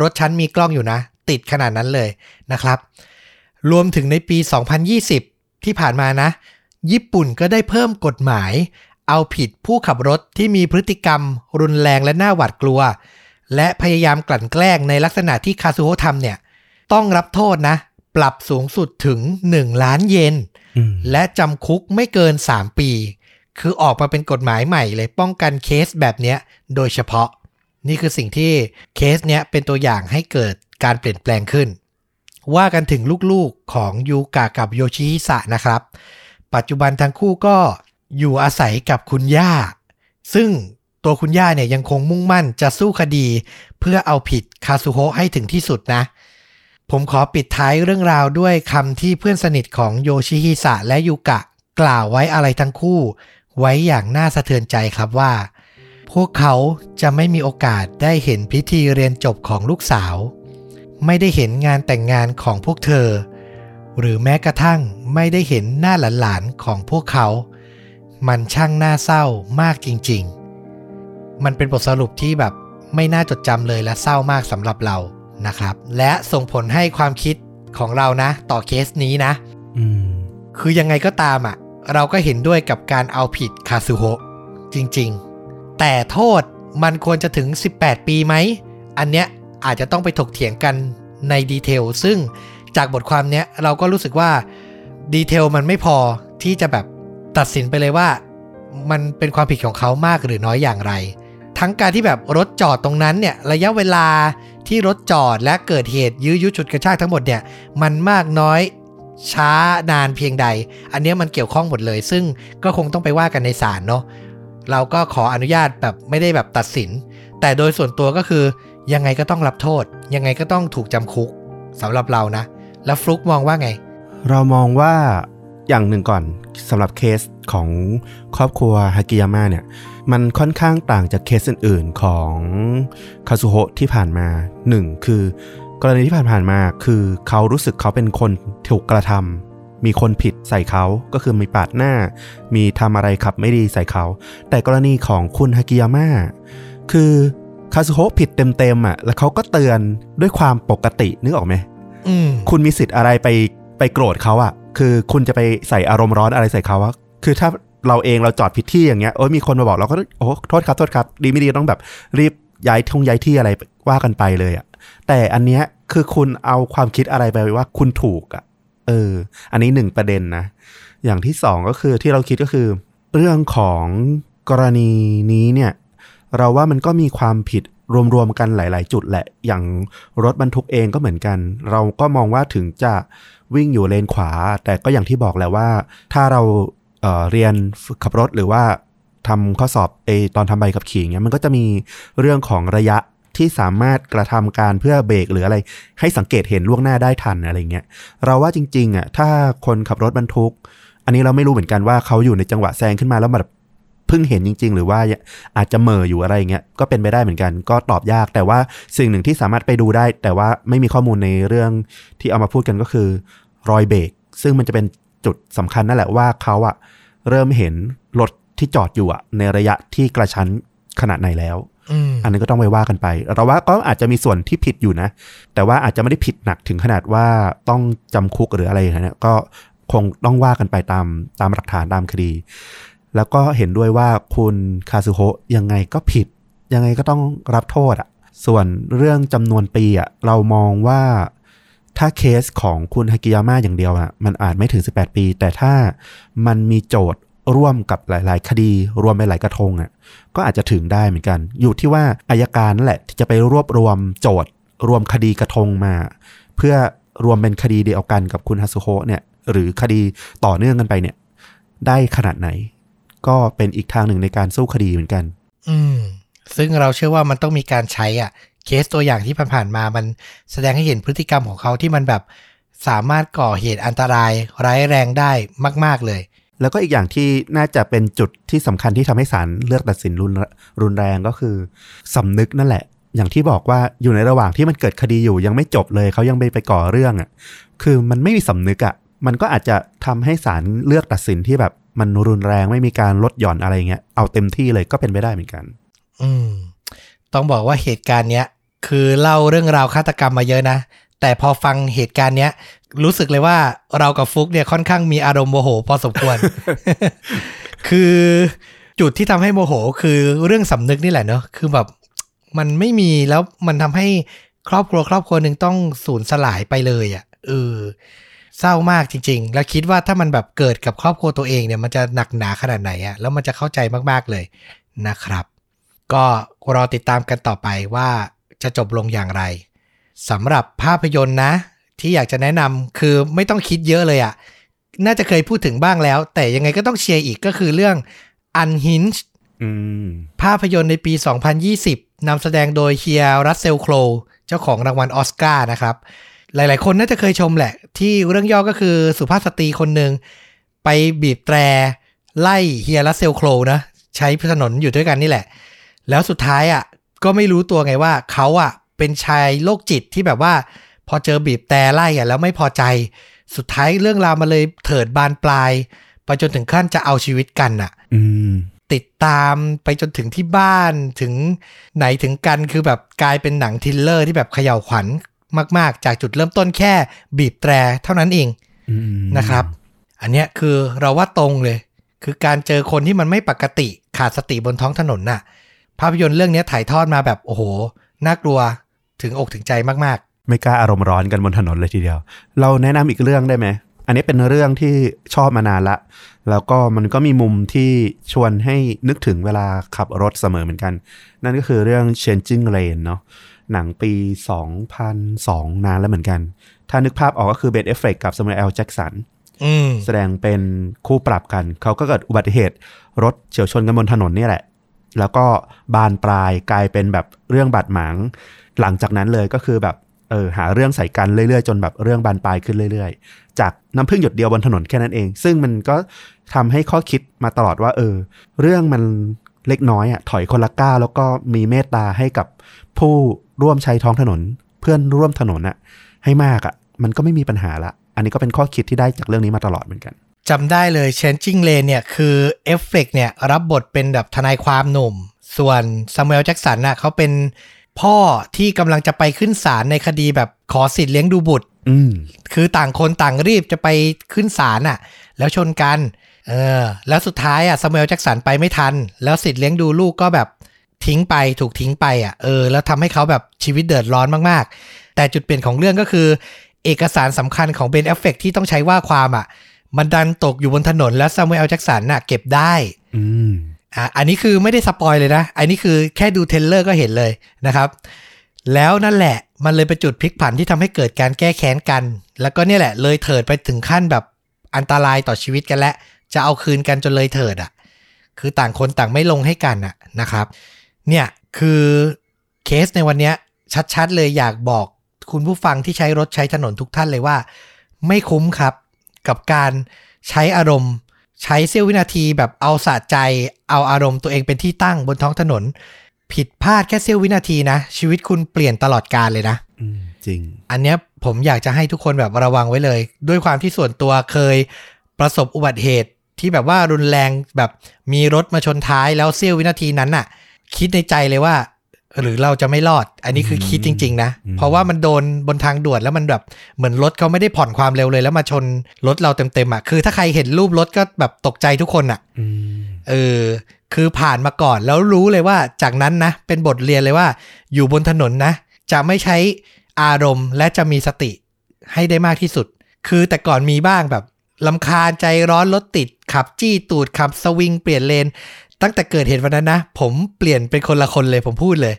รถฉันมีกล้องอยู่นะ ติดขนาดนั้นเลยนะครับ รวมถึงในปี 2020 ที่ผ่านมานะ ญี่ปุ่นก็ได้เพิ่มกฎหมาย เอาผิดผู้ขับรถที่มีพฤติกรรม รุนแรงและน่าหวาดกลัว และพยายามกลั่นแกล้งในลักษณะที่คาซูโฮทำเนี่ย ต้องรับโทษนะ ปรับสูงสุดถึง 1 ล้านเยนอืมและจำคุกไม่เกิน 3 ปี คือออกมาเป็นกฎหมายใหม่เลยป้องกันเคสแบบเนี้ย โดยเฉพาะ นี่คือสิ่งที่เคสเนี้ยเป็นตัวอย่างให้เกิดการเปลี่ยนแปลงขึ้น ว่ากันถึงลูกๆของยูกะกับโยชิฮิสะนะครับ ปัจจุบันทั้งคู่ก็อยู่อาศัยกับคุณย่า ซึ่งตัวคุณย่าเนี่ยยังคงมุ่งมั่นจะสู้คดี เพื่อเอาผิดคาซุโฮะให้ถึงที่สุดนะ ผมขอปิดท้ายเรื่องราวด้วยคำที่เพื่อนสนิทของโยชิฮิสะและยูกะ กล่าวไว้อะไรทั้งคู่ ไว้อย่างน่าสะเทือนใจครับว่า พวกเขาจะไม่มีโอกาสได้เห็นพิธีเรียนจบของลูกสาว ไม่ได้เห็นงานแต่งงานของพวกเธอ หรือแม้กระทั่งไม่ได้เห็นหน้าหลานๆของพวกเขา มันช่างน่าเศร้ามากจริงๆ มันเป็นบทสรุปที่แบบไม่น่าจดจำเลยและเศร้ามากสำหรับเรานะครับ และส่งผลให้ความคิดของเรานะ ต่อเคสนี้นะอืมคือยังไงก็ตามอะ เราก็เห็นด้วยกับการเอาผิดคาซุโฮะจริง ๆ แต่โทษมันควรจะถึง 18 ปีไหม อันเนี้ยอาจจะต้องไปถกเถียงกันในดีเทล ซึ่งจากบทความเนี้ยเราก็รู้สึกว่าดีเทลมันไม่พอที่จะแบบตัดสินไปเลยว่า มันเป็นความผิดของเขามากหรือน้อยอย่างไร ทั้งการที่แบบรถจอดตรงนั้นเนี่ยระยะเวลาที่รถจอดและเกิดเหตุยื้อยุดฉุดกระชากทั้งหมดเนี่ยมันมากน้อยช้านานเพียงใด อันเนี้ยมันเกี่ยวข้องหมดเลย ซึ่งก็คงต้องไปว่ากันในศาลเนาะ เราก็ขออนุญาตแบบไม่ได้แบบตัดสิน แต่โดยส่วนตัวก็คือยังไงก็ต้องรับโทษ ยังไงก็ต้องถูกจำคุกสำหรับเรานะ แล้วฟลุกมองว่าไง เรามองว่าอย่างหนึ่งก่อนสำหรับเคสของครอบครัวฮากิยาม่าเนี่ย มันค่อนข้างต่างจากเคสอื่นๆของคาซุโฮะที่ผ่านมาหนึ่งคือกรณีที่ผ่านๆมาคือเขารู้สึกเขาเป็นคนถูกกระทำ มีคนผิดใส่เขาก็คือมีปาดหน้า มีทำอะไรขับไม่ดีใส่เขา แต่กรณีของคุณฮากิยาม่าคือคาซุโฮะผิดเต็มๆอะ แล้วเขาก็เตือนด้วยความปกตินึกออกไหมอืมคุณมีสิทธิ์อะไรไปไปโกรธเขาอะคือคุณจะไปใส่อารมณ์ร้อนอะไรใส่เขาอะคือถ้าเราเองเราจอดผิดที่อย่างเงี้ยโอ้ยมีคนมาบอกเราก็โอ้โทษครับโทษครับ ดีไม่ดีต้องแบบรีบย้ายทงย้ายที่อะไรว่ากันไปเลยอะแต่อันเนี้ยคือคุณเอาความคิดอะไรไปว่าคุณถูกอะ เออ อันนี้หนึ่งประเด็นนะ อย่างที่สองก็คือที่เราคิดก็คือ เรื่องของกรณีนี้เนี่ย เราว่ามันก็มีความผิดรวมๆกันหลาย ๆ จุดแหละ อย่างรถบรรทุกเองก็เหมือนกัน เราก็มองว่าถึงจะวิ่งอยู่เลนขวา แต่ก็อย่างที่บอกและว่า ถ้าเราเเรียนขับรถหรือว่าทำข้อสอบเอตอนทำใบขับขี่เงี้ยมันก็จะมีเรื่องของระยะ ที่สามารถกระทำการเพื่อเบรกหรืออะไร ให้สังเกตเห็นล่วงหน้าได้ทันอะไรเงี้ยเราว่าจริง ๆอะถ้าคนขับรถบรรทุก อันนี้เราไม่รู้เหมือนกันว่าเขาอยู่ในจังหวะแซงขึ้นมาแล้วแบบเพิ่งเห็นจริง ๆ หรือว่าอาจจะเม่ออยู่อะไรเงี้ยก็เป็นไปได้เหมือนกัน ก็ตอบยาก แต่ว่าสิ่งหนึ่งที่สามารถไปดูได้ แต่ว่าไม่มีข้อมูลในเรื่องที่เอามาพูดกันก็คือ รอยเบรกซึ่งมันจะเป็นจุดสำคัญนั่นแหละว่าเขาอะเริ่มเห็นรถที่จอดอยู่อะในระยะที่กระชั้นขนาดไหนแล้ว อันนี้นก็ต้องไปว่ากันไป เราว่าก็อาจจะมีส่วนที่ผิดอยู่นะ แต่ว่าอาจจะไม่ได้ผิดหนักถึงขนาดว่าต้องจำคุกหรืออะไรอย่างเงี้ยก็คงต้องว่ากันไปตามตามหลักฐานตามคดี แล้วก็เห็นด้วยว่าคุณคาซุโฮะยังไงก็ผิด ยังไงก็ต้องรับโทษอะ่ะ ส่วนเรื่องจำนวนปีอะ่ะเรามองว่าถ้าเคสของคุณฮากิยาม่าอย่างเดียวอะ่ะมันอาจไม่ถึง 18 ปี แต่ถ้ามันมีโจทย์ ร่วมกับหลาย ๆ คดีรวมไปหลายกระทงอะ่ะก็อาจจะถึงได้เหมือนกัน อยู่ที่ว่าอายการนั่นแหละที่จะไปรวบรวมโจทย์ รวมคดีกระทงมา เพื่อรวมเป็นคดีเดียวกันกับคุณฮัสุโฮเนี่ยหรือคดีต่อเนื่องกันไปเนี่ย ได้ขนาดไหน ก็เป็นอีกทางหนึ่งในการสู้คดีเหมือนกัน อืม ซึ่งเราเชื่อว่ามันต้องมีการใช้อะ เคสตัวอย่างที่ผ่านๆมามันแสดงให้เห็นพฤติกรรมของเขาที่มันแบบสามารถก่อเหตุอันตรายร้ายแรงได้มาก ๆเลย แล้วก็อีกอย่างที่น่าจะเป็นจุดที่สำคัญที่ทำให้ศาลเลือกตัดสินรุนรุนแรงก็คือสำนึกนั่นแหละ อย่างที่บอกว่าอยู่ในระหว่างที่มันเกิดคดีอยู่ยังไม่จบเลยเขายังไปไปก่อเรื่องอะ่ะคือมันไม่มีสำนึกอะ่ะมันก็อาจจะทำให้ศาลเลือกตัดสินที่แบบมันรุนแรงไม่มีการลดหย่อนอะไรเงี้ยเอาเต็มที่เลยก็เป็นไปได้เหมือนกัน อืม ต้องบอกว่าเหตุการณ์เนี้ยคือเล่าเรื่องราวฆาตกรรมมาเยอะนะ แต่พอฟังเหตุการณ์เนี้ย รู้สึกเลยว่าเรากับฟุกเนี่ยค่อนข้างมีอารมณ์โมโห พอสมควร คือจุดที่ทำให้โมโหคือเรื่องสำนึกนี่แหละเนอะคือแบบมันไม่มีแล้วมันทำให้ครอบครัวครอบครัวหนึ่งต้องสูญสลายไปเลยอะ่ะเออเศร้ามากจริง ๆ แล้วคิดว่าถ้ามันแบบเกิดกับครอบครัวตัวเองเนี่ยมันจะหนักหนาขนาดไหนอะ่ะแล้วมันจะเข้าใจมากๆเลยนะครับ ก็รอติดตามกันต่อไปว่าจะจบลงอย่างไร สำหรับภาพยนตร์นะ ที่อยากจะแนะนำคือไม่ต้องคิดเยอะเลยอะ่ะ น่าจะเคยพูดถึงบ้างแล้ว แต่ยังไงก็ต้องเชียร์อีกก็คือเรื่อง Unhinged อืมภาพยนตร์ในปี 2020นำแสดงโดยเฮียรัสเซลโครเจ้าของรางวัลออสการ์นะครับ หลายๆ คนน่าจะเคยชมแหละ ที่เรื่องย่อก็คือสุภาพสตรีคนหนึ่งไปบีบแตร ไล่เฮียรัสเซลโครนะ ใช้ถนนอยู่ด้วยกันนี่แหละ แล้วสุดท้ายอะก็ไม่รู้ตัวไงว่าเขาอะ เป็นชายโรคจิตที่แบบว่า พอเจอบีบแต่ไล่อะแล้วไม่พอใจ สุดท้ายเรื่องราวมาเลยเถิดบานปลาย ไปจนถึงขั้นจะเอาชีวิตกันอะอืมติดตามไปจนถึงที่บ้านถึงไหนถึงกันคือแบบกลายเป็นหนัง thriller ที่แบบเขย่าขวัญมาก ๆ จากจุดเริ่มต้นแค่บีบแตรเท่านั้นเองอืมนะครับ อันเนี้ยคือเราว่าตรงเลย คือการเจอคนที่มันไม่ปกติขาดสติบนท้องถนนน่ะ ภาพยนตร์เรื่องเนี้ยถ่ายทอดมาแบบโอ้โห น่ากลัว ถึงอกถึงใจมากไม่กล้าอารมณ์ร้อนกันบนถนนเลยทีเดียว เราแนะนำอีกเรื่องได้ไหม อันนี้เป็นเรื่องที่ชอบมานานละ แล้วก็มันก็มีมุมที่ชวนให้นึกถึงเวลาขับรถเสมอเหมือนกัน นั่นก็คือเรื่อง Changing Lane เนาะหนังปี 2002 นานแล้วเหมือนกัน ถ้านึกภาพออกก็คือเบนเอฟเฟกกับสมัยแอลแจ็กสันๆอืมแสดงเป็นคู่ปรับกัน เขาก็เกิดอุบัติเหตุ รถเฉียวชนกันบนถนนนี่แหละ แล้วก็บานปลายกลายเป็นแบบเรื่องบาดหมาง หลังจากนั้นเลยก็คือแบบเออหาเรื่องใส่กันเรื่อยๆ จนแบบเรื่องบานปลายขึ้นเรื่อย ๆ จากน้ำพึ่งหยดเดียวบนถนนแค่นั้นเอง ซึ่งมันก็ทำให้ข้อคิดมาตลอดว่า เออ เรื่องมันเล็กน้อยอะถอยคนละก้าวแล้วก็มีเมตตาให้กับผู้ร่วมใช้ท้องถนน เพื่อนร่วมถนนอะ ให้มากอะ มันก็ไม่มีปัญหาละ อันนี้ก็เป็นข้อคิดที่ได้จากเรื่องนี้มาตลอดเหมือนกันจำได้เลย Changing Lane เนี่ยคือเอฟเฟกเนี่ยรับบทเป็นแบบทนายความหนุ่ม ส่วนซามูเอลแจ็กสันน่ะเขาเป็น พ่อที่กำลังจะไปขึ้นศาลในคดีแบบขอสิทธิ์เลี้ยงดูบุตรอืมคือต่างคนต่างรีบจะไปขึ้นศาลน่ะ แล้วชนกัน เออ แล้วสุดท้ายอะซามูเอลแจ็กสันไปไม่ทัน แล้วสิทธิ์เลี้ยงดูลูกก็แบบทิ้งไปถูกทิ้งไปอะเออ แล้วทำให้เขาแบบชีวิตเดือดร้อนมากๆ แต่จุดเปลี่ยนของเรื่องก็คือ เอกสารสำคัญของเบนแอฟเฟล็กที่ต้องใช้ว่าความอะ มันดันตกอยู่บนถนนแล้วซามูเอลแจ็กสันน่ะ เก็บได้ อะอันนี้คือไม่ได้ spoil เลยนะ อันนี้คือแค่ดู trailer ก็เห็นเลยนะครับ แล้วนั่นแหละมันเลยเป็นจุดพลิกผันที่ทำให้เกิดการแก้แค้นกัน แล้วก็เนี่ยแหละเลยเถิดไปถึงขั้นแบบอันตรายต่อชีวิตกันและ จะเอาคืนกันจนเลยเถิดอะ คือต่างคนต่างไม่ลงให้กันอะนะครับ เนี่ยคือเคสในวันเนี้ยชัดๆ เลยอยากบอกคุณผู้ฟังที่ใช้รถใช้ถนนทุกท่านเลยว่า ไม่คุ้มครับ กับการใช้อารมณ์ ใช้เสี้ยววินาทีแบบเอาสะใจ เอาอารมณ์ตัวเองเป็นที่ตั้งบนท้องถนน ผิดพลาดแค่เสี้ยววินาทีนะ ชีวิตคุณเปลี่ยนตลอดกาลเลยนะจริง อันเนี้ยผมอยากจะให้ทุกคนแบบระวังไว้เลย ด้วยความที่ส่วนตัวเคยประสบอุบัติเหตุที่แบบว่ารุนแรงแบบมีรถมาชนท้ายแล้วเสี้ยววินาทีนั้นน่ะ คิดในใจเลยว่า หรือเราจะไม่รอด อันนี้คือคิดจริง ๆ นะอืมเพราะว่ามันโดนบนทางด่วนแล้วมันแบบเหมือนรถเขาไม่ได้ผ่อนความเร็วเลย แล้วมาชนรถเราเต็มๆอะคือถ้าใครเห็นรูปรถก็แบบตกใจทุกคนอะอืมเออคือผ่านมาก่อนแล้วรู้เลยว่าจากนั้นนะ เป็นบทเรียนเลยว่า อยู่บนถนนนะ จะไม่ใช้อารมณ์และจะมีสติให้ได้มากที่สุด คือแต่ก่อนมีบ้างแบบลำคาญใจร้อนรถติดขับจี้ตูดขับสวิงเปลี่ยนเลน ตั้งแต่เกิดเหตุวันนั้นนะ ผมเปลี่ยนเป็นคนละคนเลยผมพูดเลย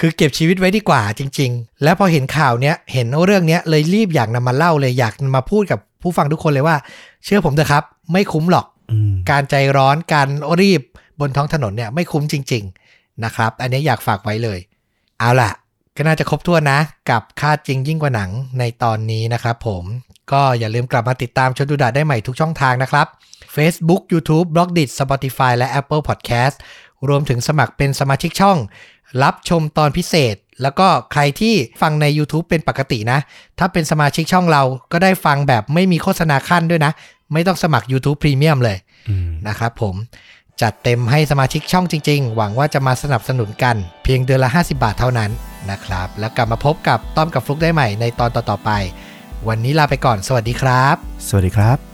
คือเก็บชีวิตไว้ดีกว่าจริง ๆ แล้วพอเห็นข่าวเนี้ยเห็นเรื่องเนี้ยเลยรีบอยากนำมาเล่าเลยอยากมาพูดกับผู้ฟังทุกคนเลยว่า เชื่อผมเถอะครับ ไม่คุ้มหรอกอืมการใจร้อนการรีบบนท้องถนนเนี่ยไม่คุ้มจริง ๆนะครับ อันนี้อยากฝากไว้เลย เอาล่ะ ก็น่าจะครบถ้วนนะ กับค่าจริงยิ่งกว่าหนังในตอนนี้นะครับผมก็อย่าลืมกลับมาติดตามชนดูดะได้ใหม่ทุกช่องทางนะครับ Facebook YouTube b l o g d i t Spotify และ Apple Podcast รวมถึงสมัครเป็นสมาชิกช่อง รับชมตอนพิเศษ แล้วก็ใครที่ฟังใน YouTube เป็นปกตินะ ถ้าเป็นสมาชิกช่องเราก็ได้ฟังแบบไม่มีโฆษณาขั้นด้วยนะ ไม่ต้องสมัคร YouTube Premium เลยอืมนะครับผมจัดเต็มให้สมาชิกช่องจริง ๆ หวังว่าจะมาสนับสนุนกัน เพียงเดือนละ 50 บาทเท่านั้นนะครับ แล้วกลับมาพบกับต้อมกับฟลุกได้ใหม่ในตอนต่อๆไป วันนี้ลาไปก่อน สวัสดีครับ สวัสดีครับ